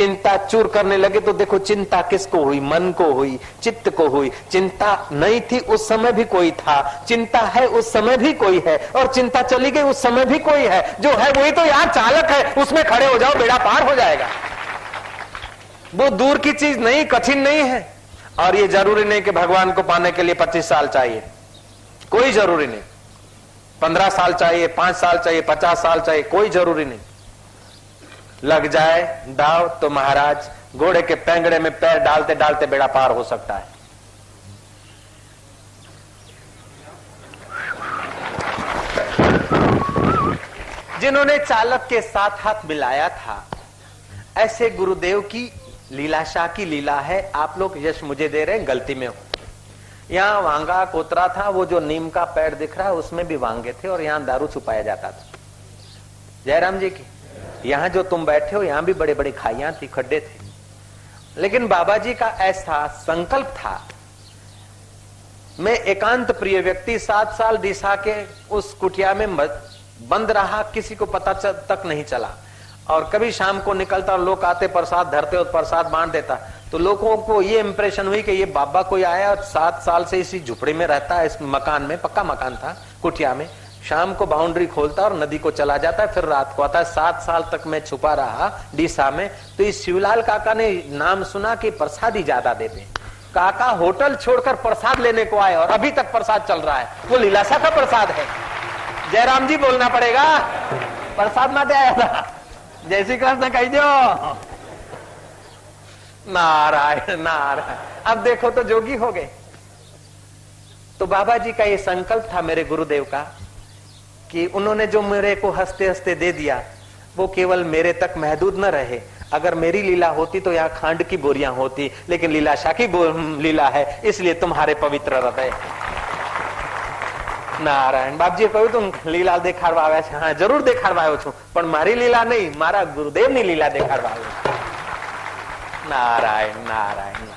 चिंता चूर करने लगे तो देखो चिंता किसको हुई? मन को हुई, चित्त को हुई। चिंता नहीं थी, उस समय भी कोई था। चिंता है, उस समय भी कोई है। और चिंता चली गई, उस समय भी कोई है। जो है, वही तो यहाँ चालक है। उसमें खड़े हो जाओ, बेड़ा पार हो जाएगा। वो दूर की चीज़ नहीं, कठिन नहीं है। और ये ज़रूरी नहीं कि भगवान को पाने के लिए पच्चीस साल चाहिए। कोई ज़रूरी नहीं। पंद्रह साल चाहिए, पाँच साल चाहिए, पचास साल चाहिए, कोई ज़रूरी नहीं। लग जाए दाव तो महाराज घोड़े के पैंगड़े में पैर डालते डालते बेड़ा पार हो सकता है। जिन्होंने चालक के साथ हाथ मिलाया था, ऐसे गुरुदेव की लीलाशाह की लीला है। आप लोग यश मुझे दे रहे हैं, गलती में हो। यहाँ वांगा कोतरा था, वो जो नीम का पेड़ दिख रहा है, उसमें भी वांगे थे और यहाँ दारू छुपाया जाता था। जयराम जी की। यहाँ जो तुम बैठे हो, यहाँ भी बड़े बड़े खाइया थी, खड्डे थे। लेकिन बाबा जी का ऐसा संकल्प था, मैं एकांत प्रिय व्यक्ति सात साल दिशा के उस कुटिया में बंद रहा, किसी को पता तक नहीं चला। और कभी शाम को निकलता और लोग आते, प्रसाद धरते और प्रसाद बांट देता। तो लोगों को ये इंप्रेशन हुई कि ये बाबा कोई आया और सात साल से इसी झुपड़ी में रहता है इस मकान में, पक्का मकान था, कुटिया में। शाम को बाउंड्री खोलता और नदी को चला जाता है, फिर रात को आता है। सात साल तक मैं छुपा रहा डीसा में। तो इस शिवलाल काका ने नाम सुना कि प्रसाद ही ज़्यादा देते काका होटल छोड़कर प्रसाद लेने को आए और अभी तक प्रसाद चल रहा है। वो लीलासा का प्रसाद है। जयराम जी बोलना पड़ेगा। प्रसाद ना आया था। जय श्री कृष्ण, कही दो नारायण नारायण। अब देखो तो जोगी हो गए। तो बाबा जी का ये संकल्प था मेरे गुरुदेव का कि उन्होंने जो मेरे को हंसते हंसते दे दिया वो केवल मेरे तक महदूद न रहे अगर मेरी लीला होती तो यहाँ खांड की बोरियां होती लेकिन लीला शाह की लीला है इसलिए तुम्हारे पवित्र हृदय નારાયણ બાપજીએ કહ્યું તું લીલા દેખાડવા આવ્યા છે હા જરૂર દેખાડવા આવ્યો છું પણ મારી લીલા નહીં મારા ગુરુદેવની લીલા દેખાડવા આવ્યો नारायण नारायण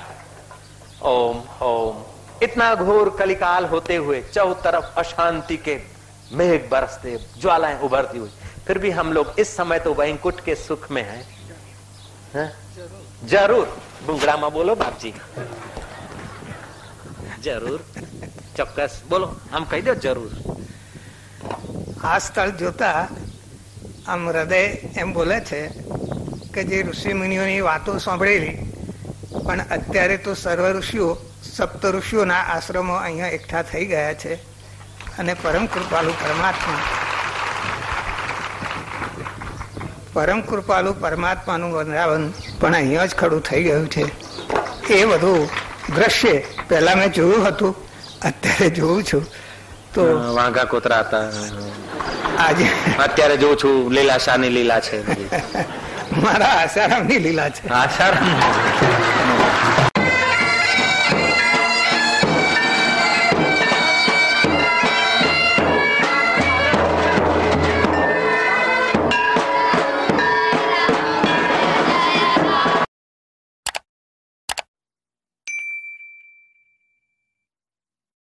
ओम ओम इतना घोर कलिकाल होते हुए चौ तरफ अशांति के मेघ बरसते ज्वालाएं उभरती हुई फिर भी हम लोग इस समय तो वैंकुट के सुख में हैं है? जरूर बुंगड़ा में बोलो बाप जी जरूर ચોક્કસ બોલો આમ કહી દો જરૂર આ સ્થળ જોતા આમ હૃદય એમ બોલે છે કે જે ઋષિ મુનિઓની વાતો સાંભળેલી પણ અત્યારે તો સર્વ ઋષિઓ સપ્ત ઋષિઓના આશ્રમો અહીંયા એકઠા થઈ ગયા છે અને પરમ કૃપાલુ પરમાત્મા. પરમ કૃપાલુ પરમાત્માનું વંદાવન પણ અહીંયા જ ખડું થઈ ગયું છે. એ બધું દ્રશ્ય પહેલા મેં જોયું હતું અત્યારે જોઉં છું. તો વાઘા કોતરા હતા. આજે અત્યારે જોઉં છું લીલા શાહની લીલા છે. મારા આસારામની લીલા છે. આસારામ.